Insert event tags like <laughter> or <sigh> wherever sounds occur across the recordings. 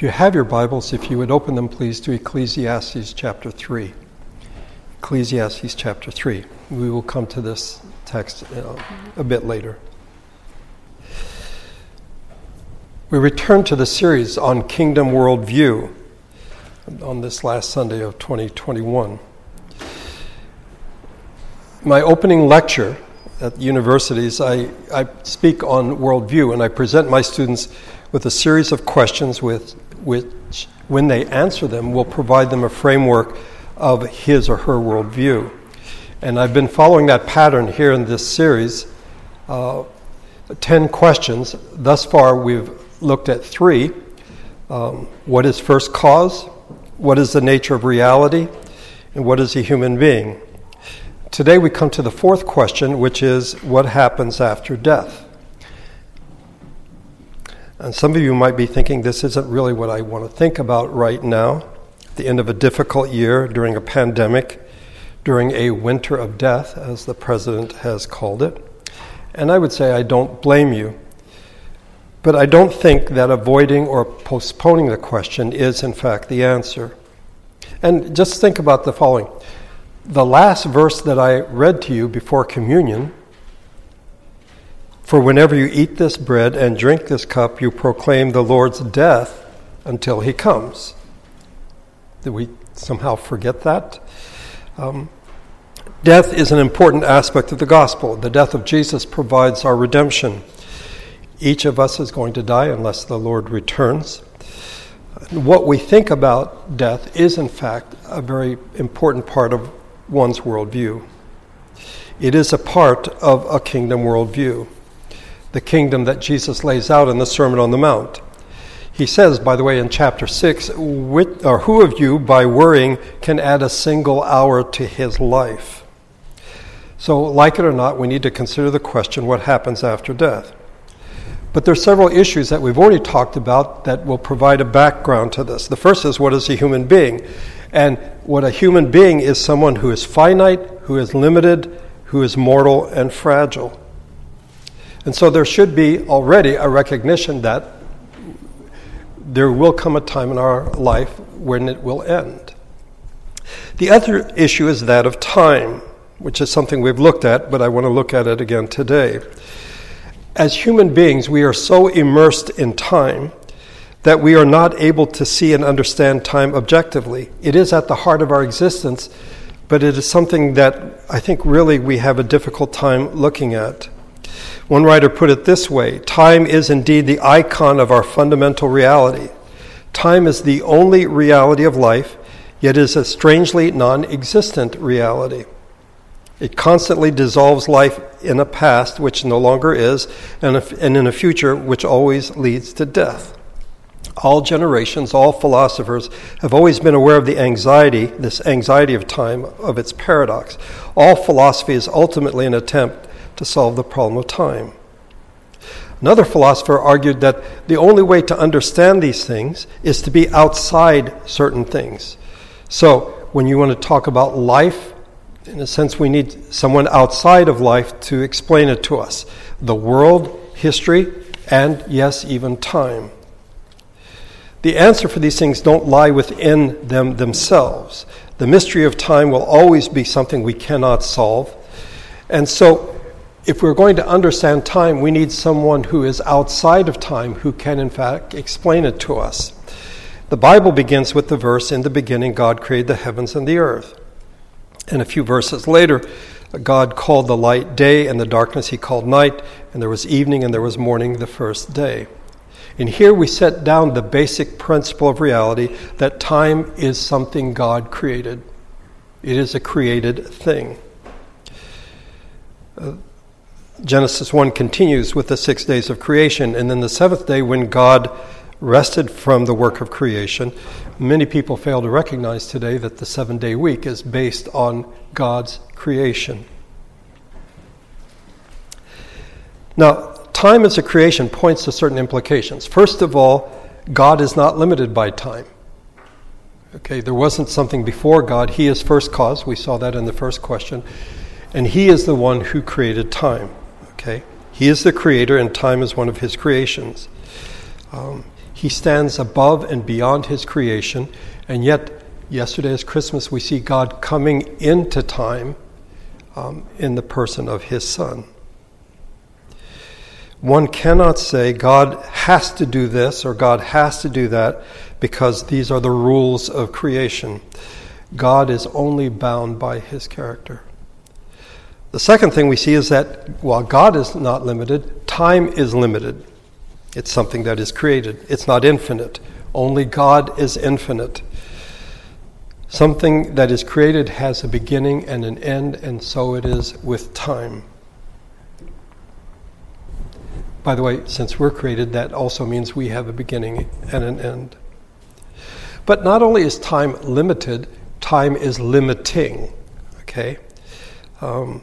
If you have your Bibles, if you would open them, please, to Ecclesiastes chapter 3. Ecclesiastes chapter 3. We will come to this text uh, a bit later. We return to the series on kingdom worldview on this last Sunday of 2021. My opening lecture at universities, I, I speak on worldview and I present my students with a series of questions with, which, when they answer them, will provide them a framework of his or her worldview. And I've been following that pattern here in this series. Uh, 10 questions. Thus far, we've looked at three um, What is first cause? What is the nature of reality? And what is a human being? Today, we come to the fourth question, which is What happens after death? And some of you might be thinking this isn't really what I want to think about right now. The end of a difficult year, during a pandemic, during a winter of death, as the president has called it. And I would say I don't blame you. But I don't think that avoiding or postponing the question is, in fact, the answer. And just think about the following the last verse that I read to you before communion for whenever you eat this bread and drink this cup, you proclaim the Lord's death until he comes. Did we somehow forget that? Um, death is an important aspect of the gospel. The death of Jesus provides our redemption. Each of us is going to die unless the Lord returns. What we think about death is, in fact, a very important part of one's worldview. It is a part of a kingdom worldview the kingdom that Jesus lays out in the Sermon on the Mount. He says, by the way, in chapter 6, or who of you, by worrying, can add a single hour to his life? So, like it or not, we need to consider the question what happens after death? But there are several issues that we've already talked about that will provide a background to this. The first is what is a human being? And what a human being is someone who is finite, who is limited, who is mortal and fragile. And so there should be already a recognition that there will come a time in our life when it will end. The other issue is that of time, which is something we've looked at, but I want to look at it again today. As human beings, we are so immersed in time that we are not able to see and understand time objectively. It is at the heart of our existence, but it is something that I think really we have a difficult time looking at. One writer put it this way Time is indeed the icon of our fundamental reality. Time is the only reality of life, yet is a strangely non existent reality. It constantly dissolves life in a past which no longer is, and, in a future which always leads to death. All generations, all philosophers have always been aware of the anxiety, this anxiety of time, of its paradox. All philosophy is ultimately an attempt to solve the problem of time. Another philosopher argued that the only way to understand these things is to be outside certain things. So, when you want to talk about life, in a sense, we need someone outside of life to explain it to us the world, history, and yes, even time. The answer for these things don't lie within them themselves. The mystery of time will always be something we cannot solve. And so if we're going to understand time, we need someone who is outside of time who can, in fact, explain it to us. The Bible begins with the verse In the beginning, God created the heavens and the earth. And a few verses later, God called the light day, and the darkness he called night, and there was evening and there was morning the first day. And here we set down the basic principle of reality that time is something God created, it is a created thing. Uh, Genesis 1 continues with the six days of creation, and then the seventh day, when God rested from the work of creation, many people fail to recognize today that the seven day week is based on God's creation. Now, time as a creation points to certain implications. First of all, God is not limited by time. Okay, there wasn't something before God. He is first cause. We saw that in the first question. And He is the one who created time. Okay? He is the creator, and time is one of his creations. Um, He stands above and beyond his creation, and yet, yesterday is Christmas, we see God coming into time um, in the person of his Son. One cannot say God has to do this or God has to do that because these are the rules of creation. God is only bound by his character. The second thing we see is that while God is not limited, time is limited. It's something that is created, it's not infinite. Only God is infinite. Something that is created has a beginning and an end, and so it is with time. By the way, since we're created, that also means we have a beginning and an end. But not only is time limited, time is limiting. Okay? Um,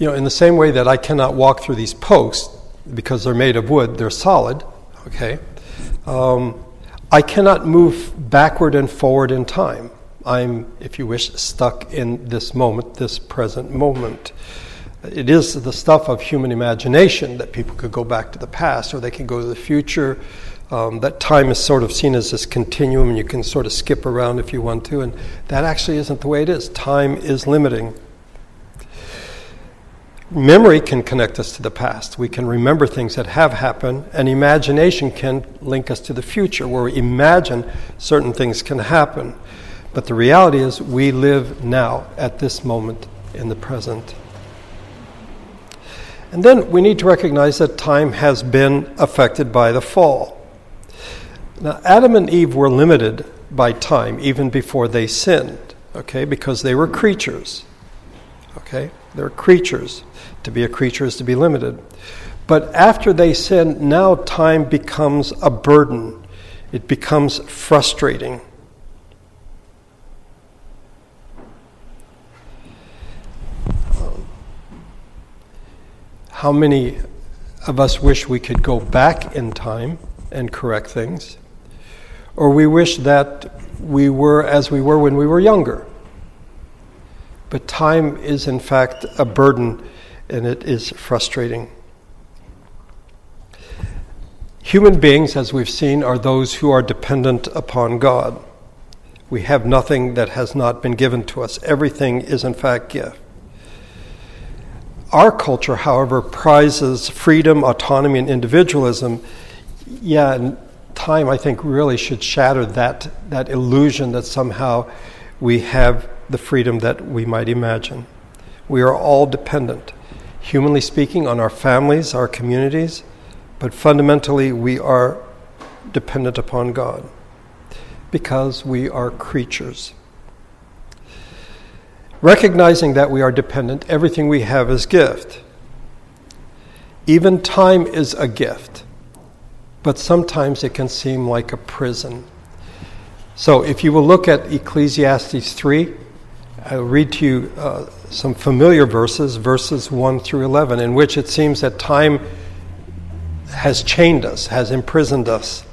you know, in the same way that I cannot walk through these posts because they're made of wood, they're solid. Okay? Um, I cannot move backward and forward in time. I'm, if you wish, stuck in this moment, this present moment it is the stuff of human imagination that people could go back to the past or they can go to the future. Um, that time is sort of seen as this continuum, and you can sort of skip around if you want to, and that actually isn't the way it is. Time is limiting. Memory can connect us to the past. We can remember things that have happened, and imagination can link us to the future, where we imagine certain things can happen. But the reality is, we live now at this moment in the present. And then we need to recognize that time has been affected by the fall. Now, Adam and Eve were limited by time even before they sinned, okay, because they were creatures. Okay? They're creatures. To be a creature is to be limited. But after they sin, now time becomes a burden, it becomes frustrating. How many of us wish we could go back in time and correct things? Or we wish that we were as we were when we were younger. But time is, in fact, a burden and it is frustrating. Human beings, as we've seen, are those who are dependent upon God. We have nothing that has not been given to us. Everything is, in fact, gift. Our culture, however, prizes freedom, autonomy, and individualism. Yeah, and time, I think, really should shatter that, that illusion that somehow we have the freedom that we might imagine. We are all dependent, humanly speaking, on our families, our communities, but fundamentally, we are dependent upon God because we are creatures. Recognizing that we are dependent, everything we have is gift. Even time is a gift, but sometimes it can seem like a prison. So if you will look at Ecclesiastes 3, I'll read to you uh, some familiar verses, verses 1 through 11, in which it seems that time has chained us, has imprisoned us.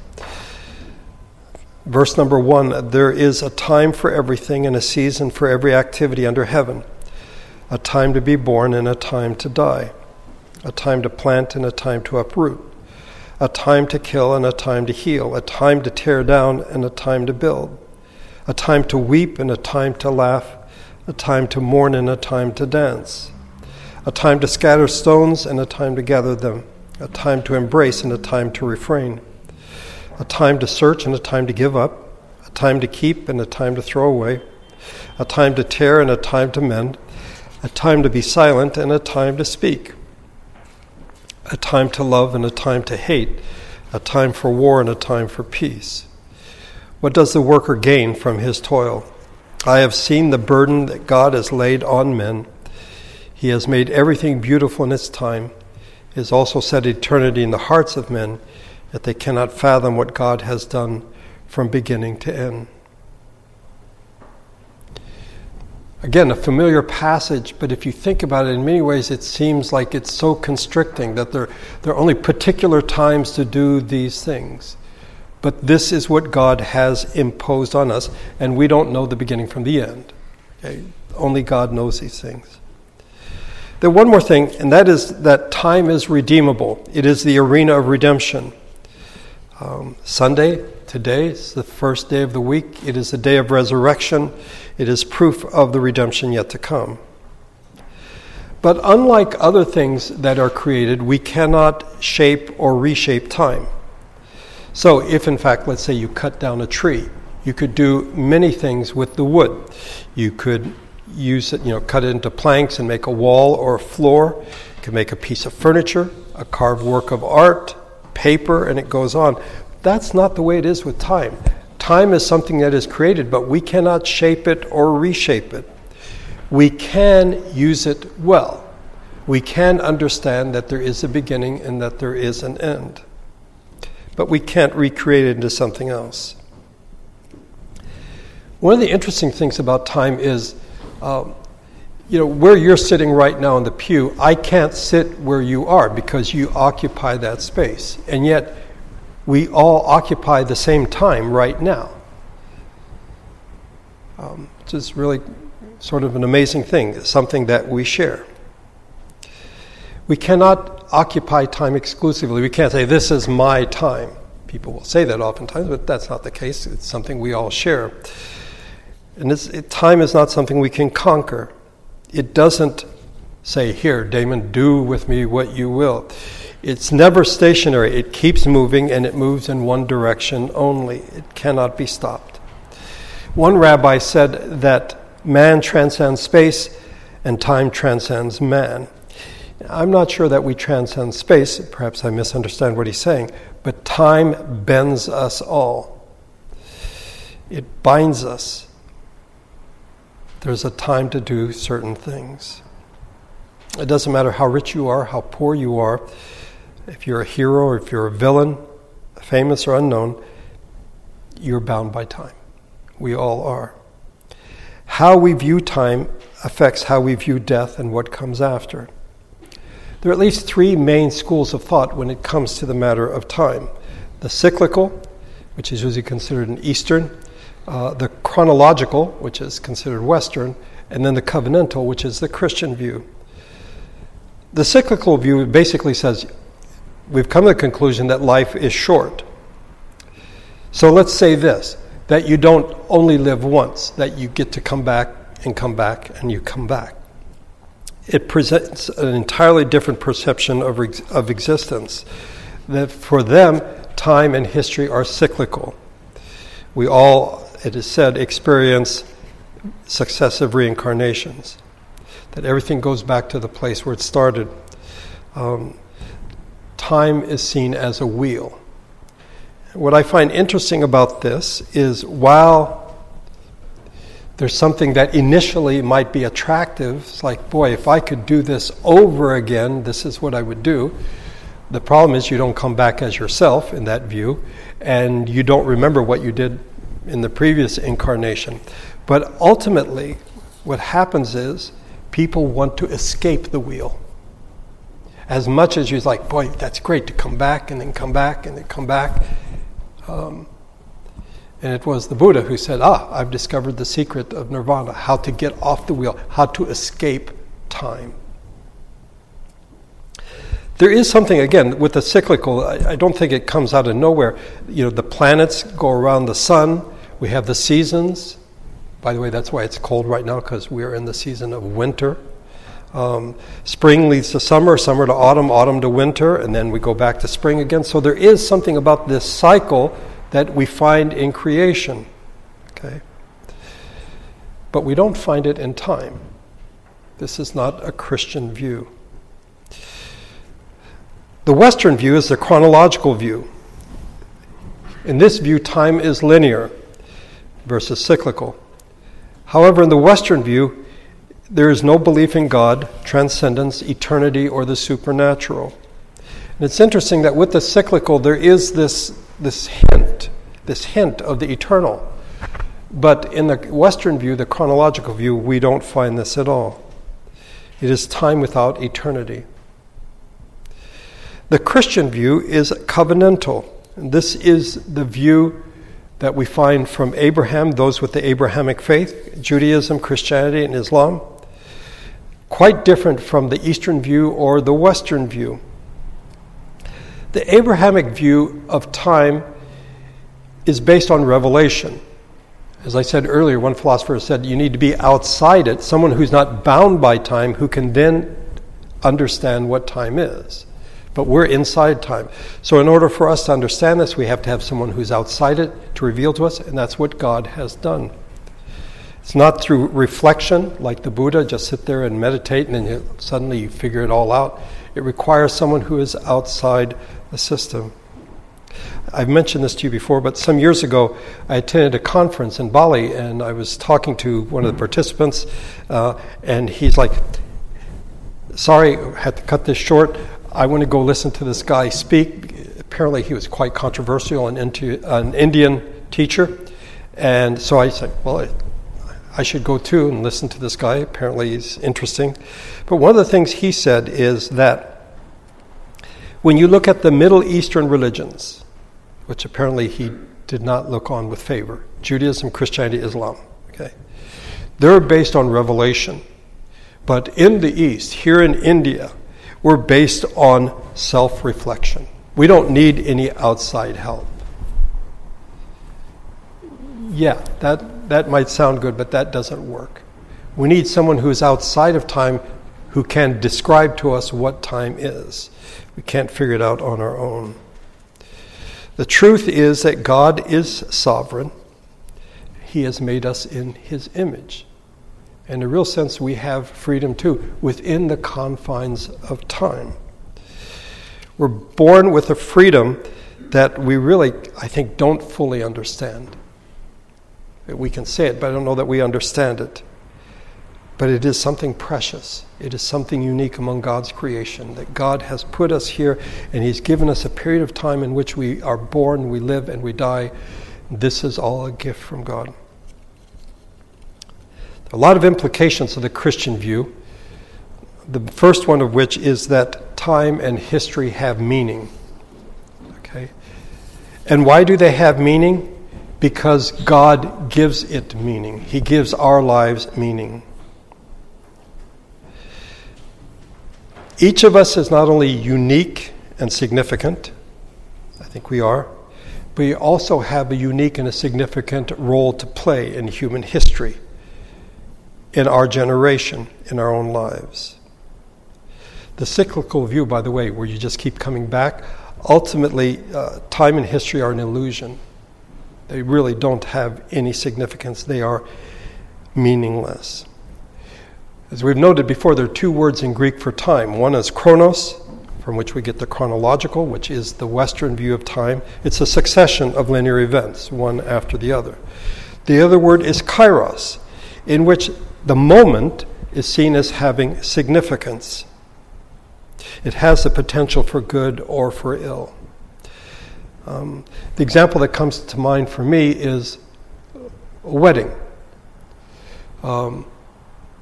Verse number one there is a time for everything and a season for every activity under heaven, a time to be born and a time to die, a time to plant and a time to uproot, a time to kill and a time to heal, a time to tear down and a time to build, a time to weep and a time to laugh, a time to mourn and a time to dance, a time to scatter stones and a time to gather them, a time to embrace and a time to refrain a time to search and a time to give up, a time to keep and a time to throw away, a time to tear and a time to mend, a time to be silent and a time to speak, a time to love and a time to hate, a time for war and a time for peace. What does the worker gain from his toil? I have seen the burden that God has laid on men. He has made everything beautiful in its time. He has also set eternity in the hearts of men that they cannot fathom what God has done from beginning to end. Again, a familiar passage, but if you think about it, in many ways it seems like it's so constricting that there, there are only particular times to do these things. But this is what God has imposed on us, and we don't know the beginning from the end. Okay? Only God knows these things. Then, one more thing, and that is that time is redeemable, it is the arena of redemption. Um, Sunday, today, is the first day of the week. It is the day of resurrection. It is proof of the redemption yet to come. But unlike other things that are created, we cannot shape or reshape time. So, if in fact, let's say you cut down a tree, you could do many things with the wood. You could use it, you know, cut it into planks and make a wall or a floor. You could make a piece of furniture, a carved work of art, paper, and it goes on. That's not the way it is with time. Time is something that is created, but we cannot shape it or reshape it we can use it well. We can understand that there is a beginning and that there is an end. But we can't recreate it into something else. One of the interesting things about time is, um, you know, where you're sitting right now in the pew, I can't sit where you are because you occupy that space. And yet, we all occupy the same time right now. Um, which is really sort of an amazing thing, something that we share. We cannot occupy time exclusively. We can't say, This is my time. People will say that oftentimes, but that's not the case. It's something we all share. And it, time is not something we can conquer. It doesn't say, Here, Damon, do with me what you will. It's never stationary. It keeps moving and it moves in one direction only. It cannot be stopped. One rabbi said that man transcends space and time transcends man. I'm not sure that we transcend space, perhaps I misunderstand what he's saying, but time bends us all. It binds us. There's a time to do certain things. It doesn't matter how rich you are, how poor you are, if you're a hero or if you're a villain, famous or unknown, you're bound by time. We all are. How we view time affects how we view death and what comes after. There are at least three main schools of thought when it comes to the matter of time the cyclical, which is usually considered an Eastern, uh, the chronological, which is considered Western, and then the covenantal, which is the Christian view. The cyclical view basically says we've come to the conclusion that life is short. So let's say this that you don't only live once, that you get to come back and come back and you come back. It presents an entirely different perception of, of existence. That for them, time and history are cyclical. We all, it is said, experience successive reincarnations. That everything goes back to the place where it started. Um, time is seen as a wheel what I find interesting about this is while there's something that initially might be attractive, it's like, boy, if I could do this over again, this is what I would do. The problem is you don't come back as yourself in that view, and you don't remember what you did in the previous incarnation. But ultimately, what happens is people want to escape the wheel. As much as you're like, boy, that's great to come back and then come back and then come back um, and it was the Buddha who said, Ah, I've discovered the secret of nirvana, how to get off the wheel, how to escape time. There is something, again, with the cyclical, I, I don't think it comes out of nowhere. You know, the planets go around the sun, we have the seasons. By the way, that's why it's cold right now, because we're in the season of winter. Um, spring leads to summer, summer to autumn, autumn to winter, and then we go back to spring again. So there is something about this cycle that we find in creation. Okay? But we don't find it in time. This is not a Christian view. The Western view is the chronological view. In this view, time is linear versus cyclical. However, in the Western view, there is no belief in God, transcendence, eternity, or the supernatural. And it's interesting that with the cyclical, there is this, this hint, this hint of the eternal. But in the Western view, the chronological view, we don't find this at all. It is time without eternity. The Christian view is covenantal. This is the view that we find from Abraham, those with the Abrahamic faith, Judaism, Christianity, and Islam quite different from the Eastern view or the Western view. The Abrahamic view of time is based on revelation. As I said earlier, one philosopher said you need to be outside it, someone who's not bound by time, who can then understand what time is. But we're inside time. So, in order for us to understand this, we have to have someone who's outside it to reveal to us, and that's what God has done. It's not through reflection, like the Buddha, just sit there and meditate and then you, suddenly you figure it all out. It requires someone who is outside the system. I've mentioned this to you before, but some years ago I attended a conference in Bali and I was talking to one of the participants, uh, and he's like, Sorry, I had to cut this short. I want to go listen to this guy speak. Apparently, he was quite controversial and into an Indian teacher. And so I said, Well, I should go too and listen to this guy. Apparently, he's interesting. But one of the things he said is that when you look at the Middle Eastern religions, which apparently he did not look on with favor Judaism, Christianity, Islam, okay, they're based on revelation. But in the East, here in India, we're based on self reflection. We don't need any outside help. Yeah, that that might sound good, but that doesn't work. We need someone who is outside of time who can describe to us what time is. We can't figure it out on our own. The truth is that God is sovereign. He has made us in His image. In a real sense, we have freedom too, within the confines of time. We're born with a freedom that we really, I think, don't fully understand. We can say it, but I don't know that we understand it. But it is something precious. It is something unique among God's creation that God has put us here and He's given us a period of time in which we are born, we live, and we die. This is all a gift from God. There are A lot of implications of the Christian view. The first one of which is that time and history have meaning. Okay? And why do they have meaning? because God gives it meaning. He gives our lives meaning. Each of us is not only unique and significant, I think we are, but we also have a unique and a significant role to play in human history, in our generation, in our own lives. The cyclical view, by the way, where you just keep coming back, ultimately, uh, time and history are an illusion. They really don't have any significance, they are meaningless. As we've noted before, there are two words in Greek for time. One is chronos, from which we get the chronological, which is the Western view of time. It's a succession of linear events, one after the other. The other word is kairos, in which the moment is seen as having significance. It has the potential for good or for ill. Um, the example that comes to mind for me is a wedding. Um,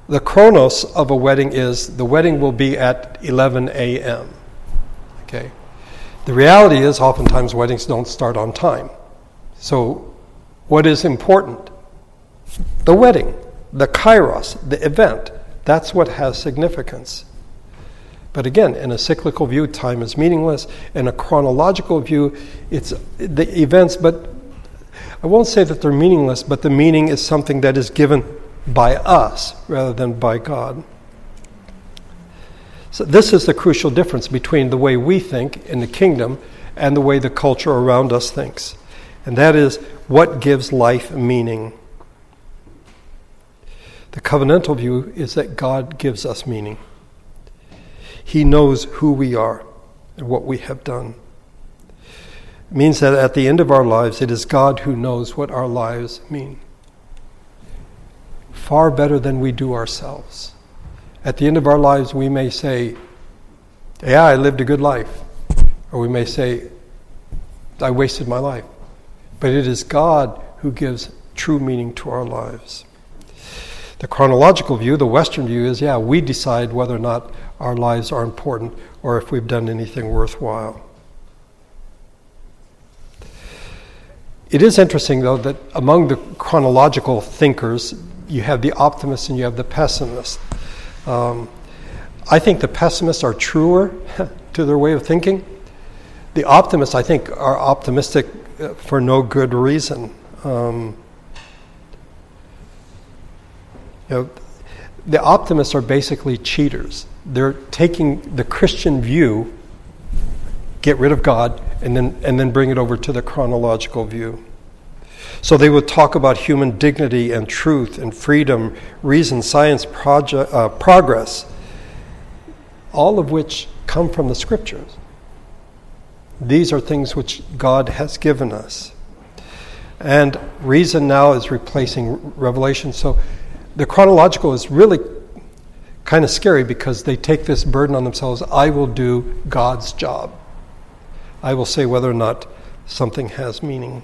the chronos of a wedding is the wedding will be at 11 a.m. Okay. The reality is, oftentimes weddings don't start on time. So, what is important? The wedding, the kairos, the event. That's what has significance. But again, in a cyclical view, time is meaningless. In a chronological view, it's the events, but I won't say that they're meaningless, but the meaning is something that is given by us rather than by God. So, this is the crucial difference between the way we think in the kingdom and the way the culture around us thinks. And that is what gives life meaning. The covenantal view is that God gives us meaning. He knows who we are and what we have done. It means that at the end of our lives, it is God who knows what our lives mean. Far better than we do ourselves. At the end of our lives, we may say, Yeah, I lived a good life. Or we may say, I wasted my life. But it is God who gives true meaning to our lives. The chronological view, the Western view, is yeah, we decide whether or not our lives are important or if we've done anything worthwhile. It is interesting, though, that among the chronological thinkers, you have the optimists and you have the pessimists. Um, I think the pessimists are truer <laughs> to their way of thinking. the optimists, I think, are optimistic uh, for no good reason. Um, you know, the optimists are basically cheaters. They're taking the Christian view, get rid of God, and then, and then bring it over to the chronological view. So they would talk about human dignity and truth and freedom, reason, science, proje- uh, progress, all of which come from the scriptures. These are things which God has given us. And reason now is replacing revelation. So the chronological is really kind of scary because they take this burden on themselves I will do God's job. I will say whether or not something has meaning.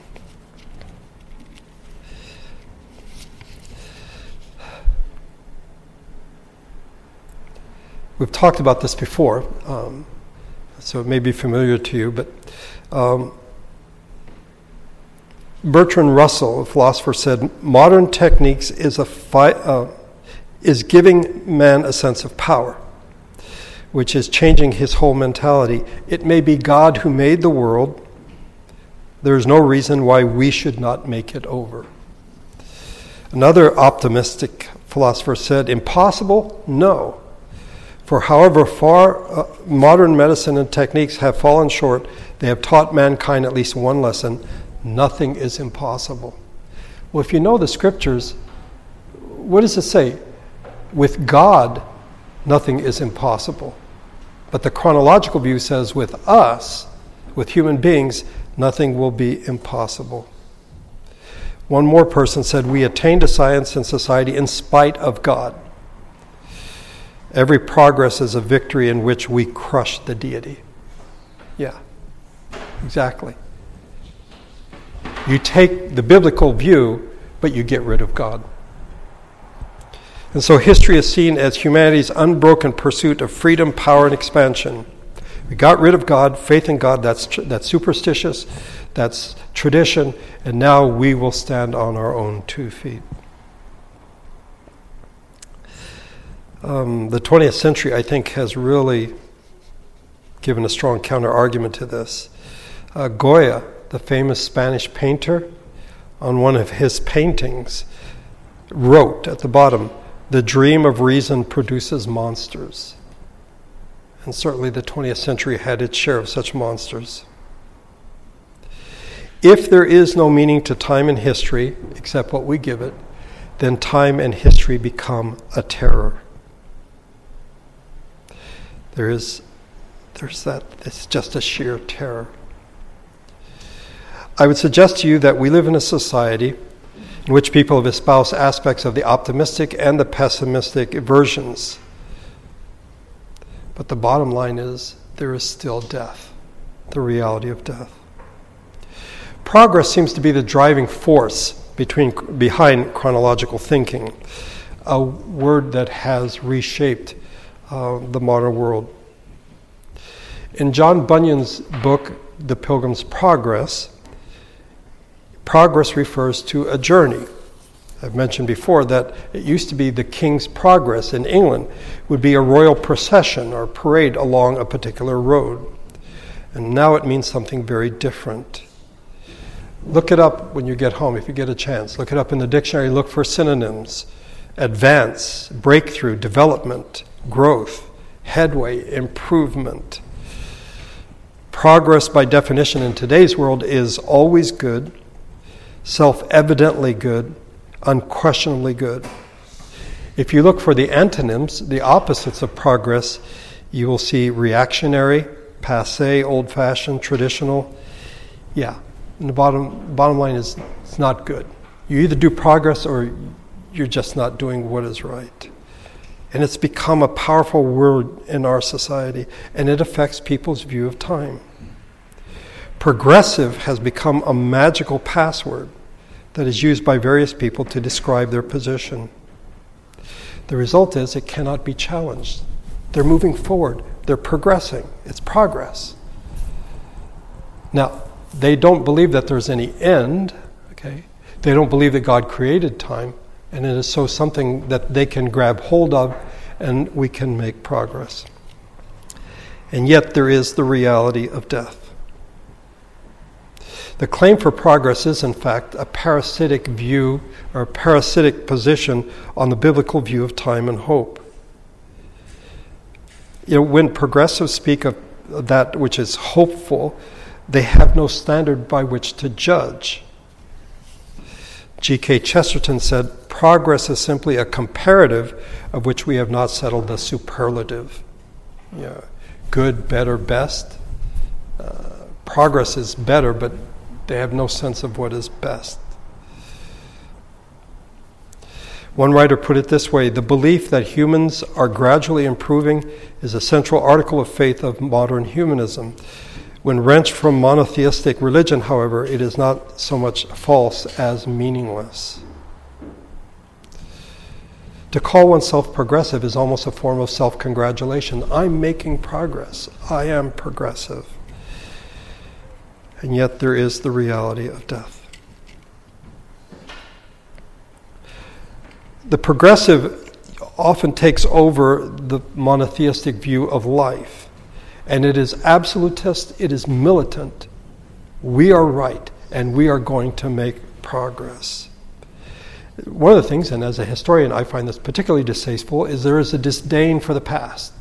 We've talked about this before, um, so it may be familiar to you, but um, Bertrand Russell, a philosopher, said modern techniques is, a fi- uh, is giving man a sense of power, which is changing his whole mentality. It may be God who made the world. There is no reason why we should not make it over. Another optimistic philosopher said, Impossible? No. For however far uh, modern medicine and techniques have fallen short, they have taught mankind at least one lesson nothing is impossible. Well, if you know the scriptures, what does it say? With God, nothing is impossible. But the chronological view says with us, with human beings, nothing will be impossible. One more person said, We attain to science and society in spite of God. Every progress is a victory in which we crush the deity. Yeah, exactly. You take the biblical view, but you get rid of God. And so history is seen as humanity's unbroken pursuit of freedom, power, and expansion. We got rid of God, faith in God, that's, that's superstitious, that's tradition, and now we will stand on our own two feet. Um, the 20th century, I think, has really given a strong counter argument to this. Uh, Goya the famous Spanish painter, on one of his paintings, wrote at the bottom, The dream of reason produces monsters. And certainly the 20th century had its share of such monsters. If there is no meaning to time and history except what we give it, then time and history become a terror. There is there's that it's just a sheer terror. I would suggest to you that we live in a society in which people have espoused aspects of the optimistic and the pessimistic versions. But the bottom line is there is still death, the reality of death. Progress seems to be the driving force between, behind chronological thinking, a word that has reshaped uh, the modern world. In John Bunyan's book, The Pilgrim's Progress, Progress refers to a journey. I've mentioned before that it used to be the king's progress in England would be a royal procession or parade along a particular road. And now it means something very different. Look it up when you get home, if you get a chance. Look it up in the dictionary, look for synonyms advance, breakthrough, development, growth, headway, improvement. Progress, by definition, in today's world is always good self evidently good, unquestionably good. If you look for the antonyms, the opposites of progress, you will see reactionary, passe, old fashioned, traditional. Yeah, and the bottom, bottom line is it's not good. You either do progress or you're just not doing what is right. And it's become a powerful word in our society, and it affects people's view of time. Progressive has become a magical password that is used by various people to describe their position. The result is it cannot be challenged. They're moving forward, they're progressing, it's progress. Now, they don't believe that there's any end, okay? They don't believe that God created time, and it is so something that they can grab hold of and we can make progress. And yet, there is the reality of death. The claim for progress is, in fact, a parasitic view or parasitic position on the biblical view of time and hope. You know, when progressives speak of that which is hopeful, they have no standard by which to judge. G.K. Chesterton said, Progress is simply a comparative of which we have not settled the superlative. Yeah, good, better, best. Uh, progress is better, but they have no sense of what is best. One writer put it this way the belief that humans are gradually improving is a central article of faith of modern humanism. When wrenched from monotheistic religion, however, it is not so much false as meaningless. To call oneself progressive is almost a form of self congratulation. I'm making progress. I am progressive. And yet there is the reality of death. The progressive often takes over the monotheistic view of life. And it is absolutist, it is militant. We are right, and we are going to make progress. One of the things, and as a historian I find this particularly distasteful, is there is a disdain for the past.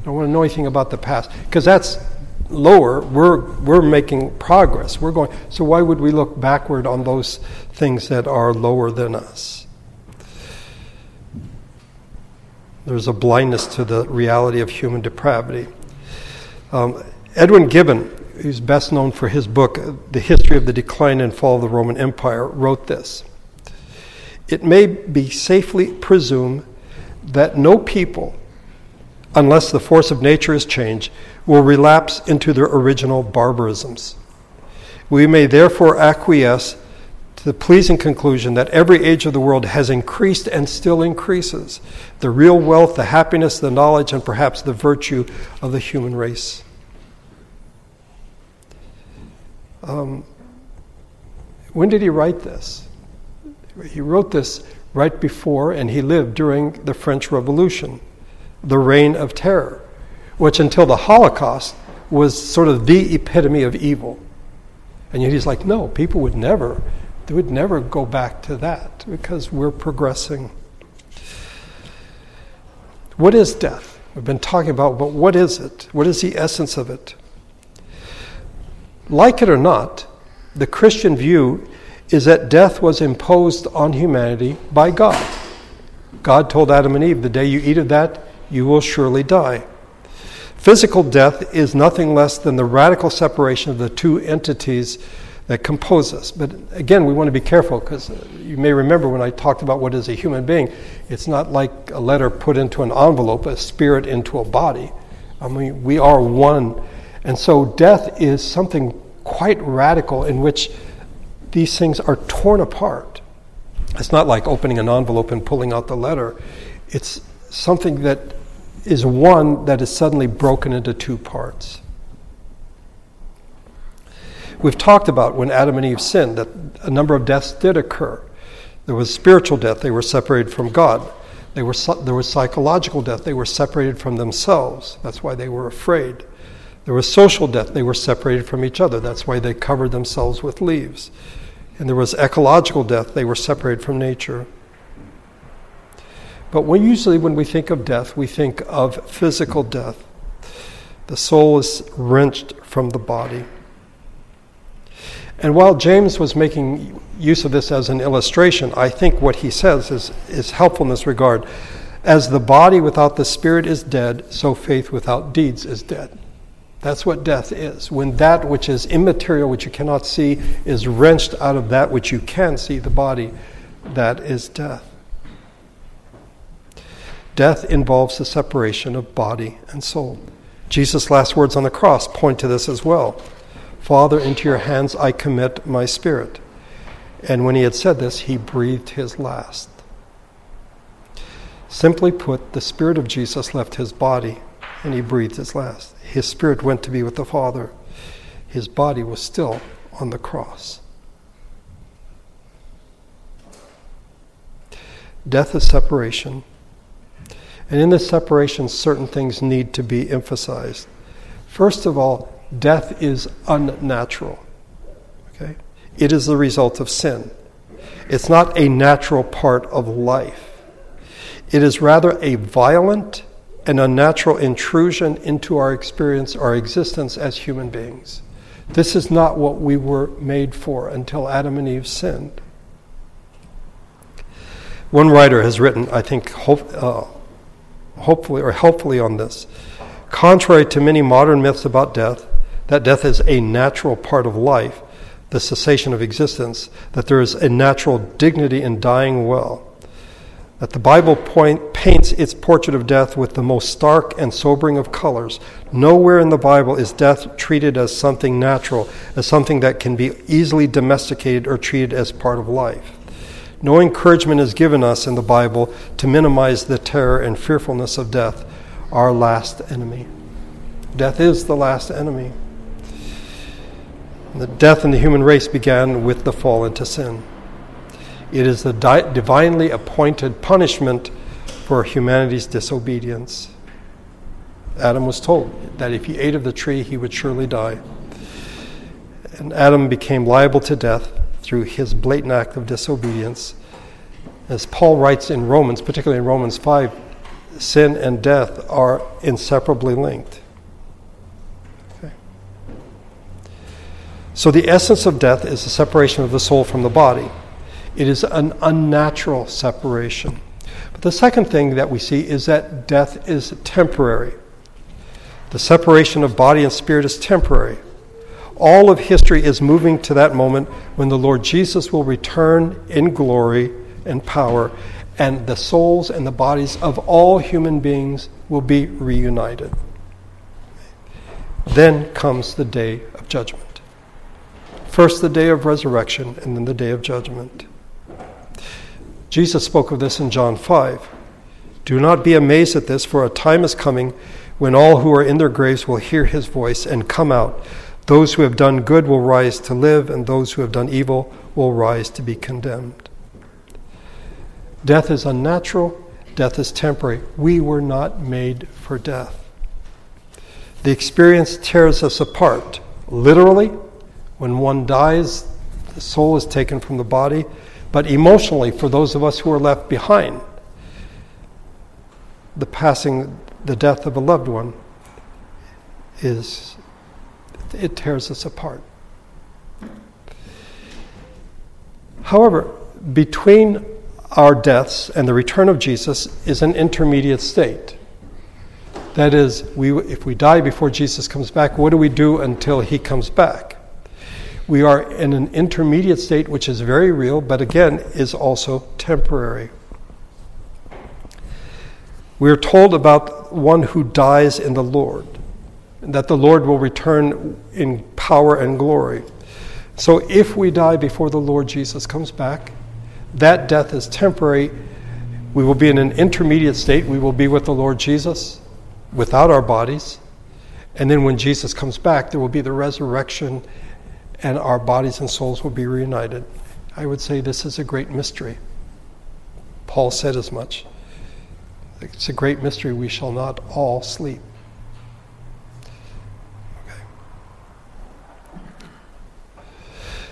I don't want to know anything about the past, because that's lower. We're, we're making progress. We're going, so why would we look backward on those things that are lower than us? There's a blindness to the reality of human depravity. Um, Edwin Gibbon, who's best known for his book, The History of the Decline and Fall of the Roman Empire, wrote this It may be safely presumed that no people, unless the force of nature is changed, will relapse into their original barbarisms. We may therefore acquiesce to the pleasing conclusion that every age of the world has increased and still increases the real wealth, the happiness, the knowledge, and perhaps the virtue of the human race. Um, when did he write this? He wrote this right before, and he lived during the French Revolution, the reign of terror, which until the Holocaust was sort of the epitome of evil. And yet he's like, no, people would never they would never go back to that because we're progressing. What is death? We've been talking about, but what is it? What is the essence of it? Like it or not, the Christian view is that death was imposed on humanity by God. God told Adam and Eve, The day you eat of that, you will surely die. Physical death is nothing less than the radical separation of the two entities that compose us. But again, we want to be careful because uh, you may remember when I talked about what is a human being, it's not like a letter put into an envelope, a spirit into a body. I mean, we are one. And so death is something quite radical in which these things are torn apart. It's not like opening an envelope and pulling out the letter. It's something that is one that is suddenly broken into two parts. We've talked about when Adam and Eve sinned that a number of deaths did occur. There was spiritual death, they were separated from God. They were, there was psychological death, they were separated from themselves. That's why they were afraid. There was social death, they were separated from each other. That's why they covered themselves with leaves. And there was ecological death, they were separated from nature. But usually, when we think of death, we think of physical death. The soul is wrenched from the body. And while James was making use of this as an illustration, I think what he says is, is helpful in this regard. As the body without the spirit is dead, so faith without deeds is dead. That's what death is. When that which is immaterial, which you cannot see, is wrenched out of that which you can see, the body, that is death. Death involves the separation of body and soul. Jesus' last words on the cross point to this as well. Father, into your hands I commit my spirit. And when he had said this, he breathed his last. Simply put, the spirit of Jesus left his body and he breathed his last. His spirit went to be with the Father. His body was still on the cross. Death is separation. And in this separation, certain things need to be emphasized. First of all, death is unnatural. Okay? It is the result of sin. It's not a natural part of life. It is rather a violent and unnatural intrusion into our experience, our existence as human beings. This is not what we were made for until Adam and Eve sinned. One writer has written, I think, hope, uh, hopefully or helpfully on this. Contrary to many modern myths about death, that death is a natural part of life, the cessation of existence, that there is a natural dignity in dying well that the Bible point, paints its portrait of death with the most stark and sobering of colors. Nowhere in the Bible is death treated as something natural, as something that can be easily domesticated or treated as part of life. No encouragement is given us in the Bible to minimize the terror and fearfulness of death, our last enemy. Death is the last enemy. The death in the human race began with the fall into sin. It is the di- divinely appointed punishment for humanity's disobedience. Adam was told that if he ate of the tree, he would surely die. And Adam became liable to death through his blatant act of disobedience. As Paul writes in Romans, particularly in Romans 5, sin and death are inseparably linked. Okay. So, the essence of death is the separation of the soul from the body. It is an unnatural separation. But the second thing that we see is that death is temporary. The separation of body and spirit is temporary. All of history is moving to that moment when the Lord Jesus will return in glory and power, and the souls and the bodies of all human beings will be reunited. Then comes the day of judgment. First, the day of resurrection, and then the day of judgment. Jesus spoke of this in John 5. Do not be amazed at this, for a time is coming when all who are in their graves will hear his voice and come out. Those who have done good will rise to live, and those who have done evil will rise to be condemned. Death is unnatural, death is temporary. We were not made for death. The experience tears us apart. Literally, when one dies, the soul is taken from the body but emotionally, for those of us who are left behind, the passing, the death of a loved one is, it tears us apart. However, between our deaths and the return of Jesus is an intermediate state. That is, we, if we die before Jesus comes back, what do we do until he comes back? We are in an intermediate state which is very real, but again is also temporary. We are told about one who dies in the Lord, that the Lord will return in power and glory. So if we die before the Lord Jesus comes back, that death is temporary. We will be in an intermediate state. We will be with the Lord Jesus without our bodies. And then when Jesus comes back, there will be the resurrection and our bodies and souls will be reunited. I would say this is a great mystery. Paul said as much. It's a great mystery. We shall not all sleep. Okay.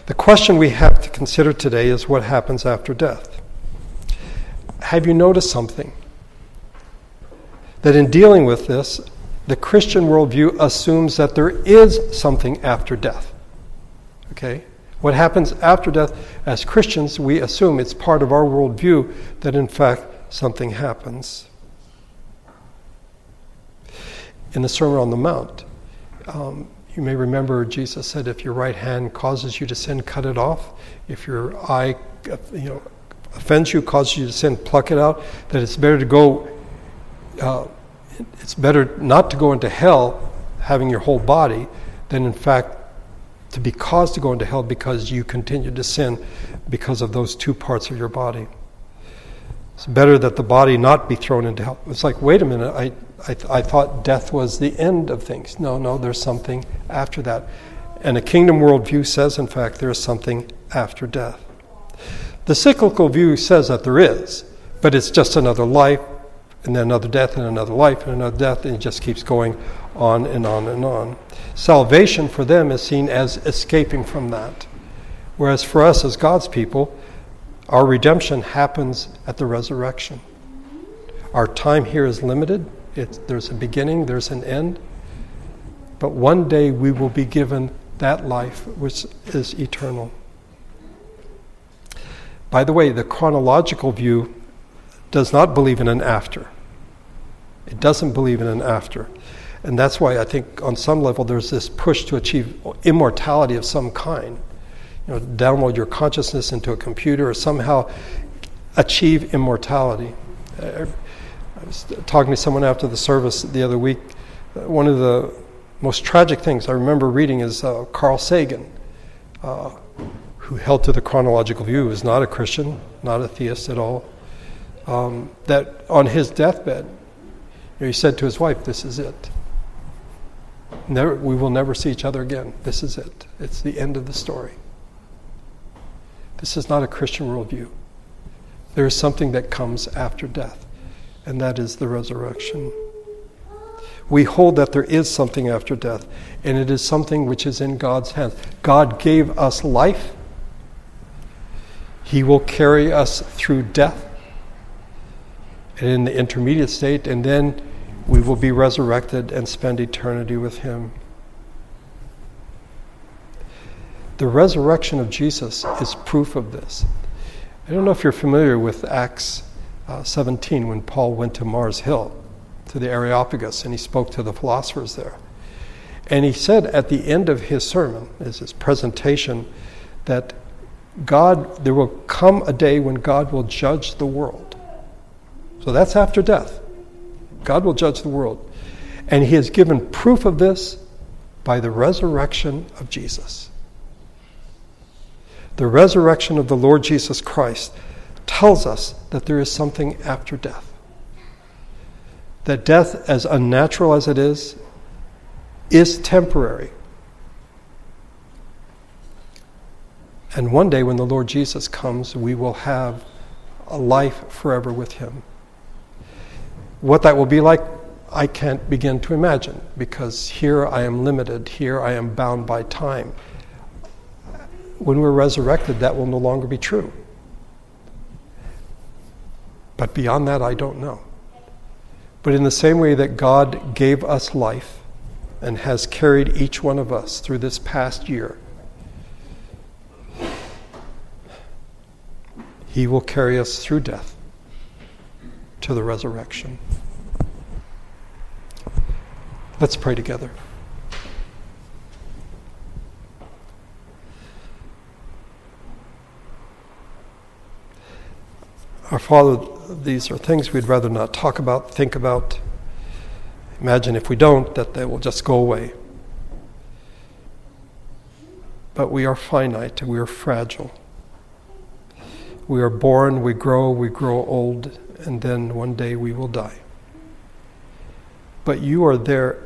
The question we have to consider today is what happens after death. Have you noticed something? That in dealing with this, the Christian worldview assumes that there is something after death. Okay? What happens after death, as Christians, we assume it's part of our worldview that in fact something happens. In the Sermon on the Mount, um, you may remember Jesus said, "If your right hand causes you to sin, cut it off. If your eye, you know, offends you, causes you to sin, pluck it out. That it's better to go. Uh, it's better not to go into hell, having your whole body, than in fact to be caused to go into hell because you continue to sin because of those two parts of your body. It's better that the body not be thrown into hell. It's like, wait a minute, I, I, I thought death was the end of things. No, no, there's something after that. And a kingdom worldview says, in fact, there is something after death. The cyclical view says that there is, but it's just another life, and then another death, and another life, and another death, and it just keeps going on and on and on. Salvation for them is seen as escaping from that. Whereas for us as God's people, our redemption happens at the resurrection. Our time here is limited. It's, there's a beginning, there's an end. But one day we will be given that life which is eternal. By the way, the chronological view does not believe in an after. It doesn't believe in an after. And that's why I think on some level there's this push to achieve immortality of some kind. You know, download your consciousness into a computer or somehow achieve immortality. I was talking to someone after the service the other week. One of the most tragic things I remember reading is uh, Carl Sagan, uh, who held to the chronological view, was not a Christian, not a theist at all. Um, that on his deathbed, he said to his wife, This is it. Never, we will never see each other again. This is it. It's the end of the story. This is not a Christian worldview. There is something that comes after death, and that is the resurrection we hold that there is something after death, and it is something which is in God's hands. God gave us life, He will carry us through death and in the intermediate state, and then we will be resurrected and spend eternity with Him. The resurrection of Jesus is proof of this. I don't know if you're familiar with Acts uh, 17 when Paul went to Mars Hill to the Areopagus and he spoke to the philosophers there. And he said at the end of his sermon, as his presentation, that God, there will come a day when God will judge the world. So that's after death. God will judge the world. And he has given proof of this by the resurrection of Jesus. The resurrection of the Lord Jesus Christ tells us that there is something after death that death, as unnatural as it is, is temporary. And one day when the Lord Jesus comes, we will have a life forever with Him. What that will be like, I can't begin to imagine because here I am limited, here I am bound by time. When we're resurrected, that will no longer be true. But beyond that, I don't know. But in the same way that God gave us life and has carried each one of us through this past year, He will carry us through death to the resurrection. Let's pray together. Our Father, these are things we'd rather not talk about, think about. Imagine if we don't, that they will just go away. But we are finite, we are fragile. We are born, we grow, we grow old, and then one day we will die. But you are there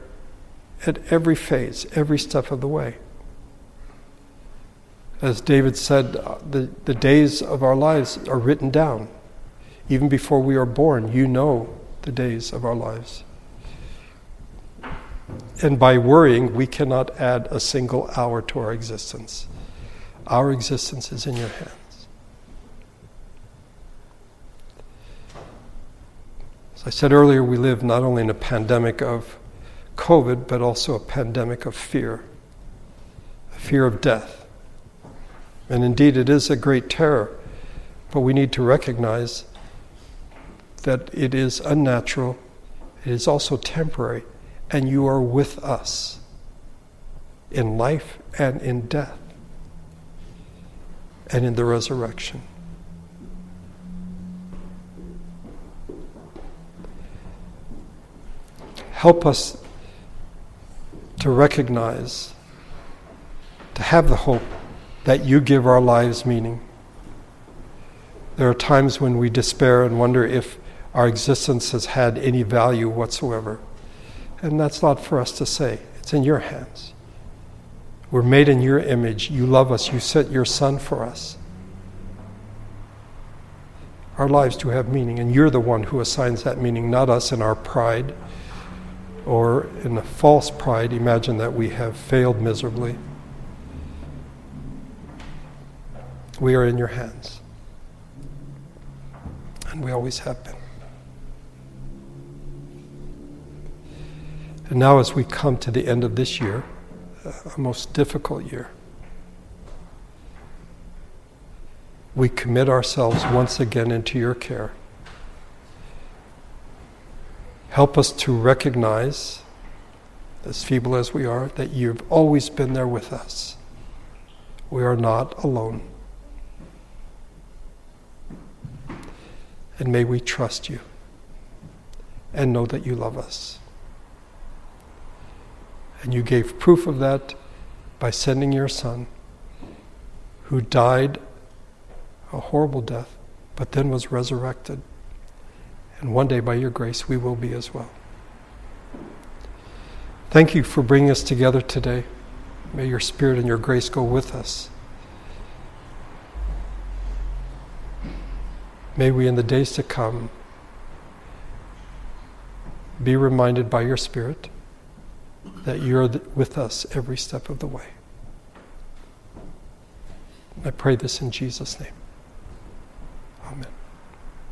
at every phase, every step of the way. As David said, uh, the, the days of our lives are written down. Even before we are born, you know the days of our lives. And by worrying, we cannot add a single hour to our existence. Our existence is in your hands. I said earlier, we live not only in a pandemic of COVID, but also a pandemic of fear, a fear of death. And indeed, it is a great terror, but we need to recognize that it is unnatural, it is also temporary, and you are with us in life and in death and in the resurrection. Help us to recognize, to have the hope that you give our lives meaning. There are times when we despair and wonder if our existence has had any value whatsoever. And that's not for us to say, it's in your hands. We're made in your image. You love us. You sent your Son for us. Our lives do have meaning, and you're the one who assigns that meaning, not us in our pride or in a false pride, imagine that we have failed miserably. We are in your hands. And we always have been. And now, as we come to the end of this year, uh, a most difficult year, we commit ourselves once again into your care. Help us to recognize, as feeble as we are, that you've always been there with us. We are not alone. And may we trust you and know that you love us. And you gave proof of that by sending your Son, who died a horrible death, but then was resurrected. And one day, by your grace, we will be as well. Thank you for bringing us together today. May your Spirit and your grace go with us. May we, in the days to come, be reminded by your Spirit that you're with us every step of the way. I pray this in Jesus' name.